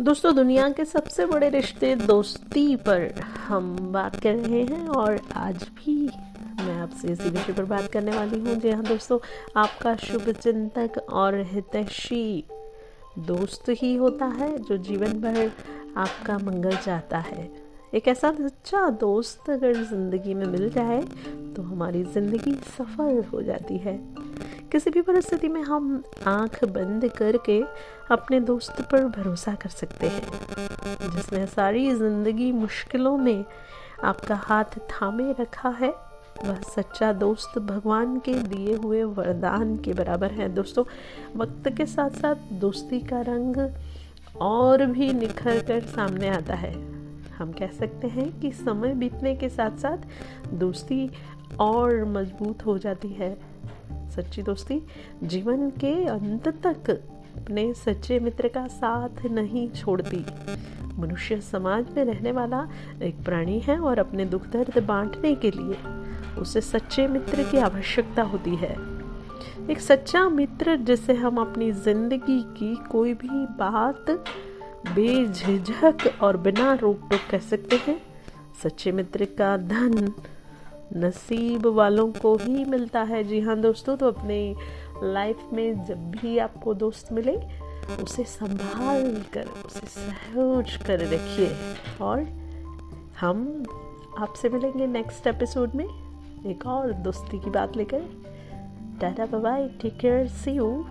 दोस्तों, दुनिया के सबसे बड़े रिश्ते दोस्ती पर हम बात कर रहे हैं और आज भी मैं आपसे इसी विषय पर बात करने वाली हूँ। जी हाँ दोस्तों, आपका शुभ चिंतक और हितैषी दोस्त ही होता है जो जीवन भर आपका मंगल चाहता है। एक ऐसा सच्चा दोस्त अगर ज़िंदगी में मिल जाए तो हमारी ज़िंदगी सफल हो जाती है। किसी भी परिस्थिति में हम आँख बंद करके अपने दोस्त पर भरोसा कर सकते हैं। जिसने सारी ज़िंदगी मुश्किलों में आपका हाथ थामे रखा है, वह सच्चा दोस्त भगवान के दिए हुए वरदान के बराबर है। दोस्तों, वक्त के साथ साथ दोस्ती का रंग और भी निखर कर सामने आता है। हम कह सकते हैं कि समय बीतने के साथ साथ दोस्ती और मज़बूत हो जाती है। सच्ची दोस्ती, जीवन के अंत तक अपने सच्चे मित्र का साथ नहीं छोड़ती। मनुष्य समाज में रहने वाला एक प्राणी है और अपने दुख दर्द बांटने के लिए उसे सच्चे मित्र की आवश्यकता होती है। एक सच्चा मित्र जिसे हम अपनी ज़िंदगी की कोई भी बात बेझिझक और बिना रोक टोक कह सकते हैं, सच्चे मित्र का धन नसीब वालों को ही मिलता है। जी हाँ दोस्तों तो अपने लाइफ में जब भी आपको दोस्त मिले, उसे संभाल कर, उसे सहज कर रखिए। और हम आपसे मिलेंगे नेक्स्ट एपिसोड में। एक और दोस्ती की बात लेकर। Tata bye take care see you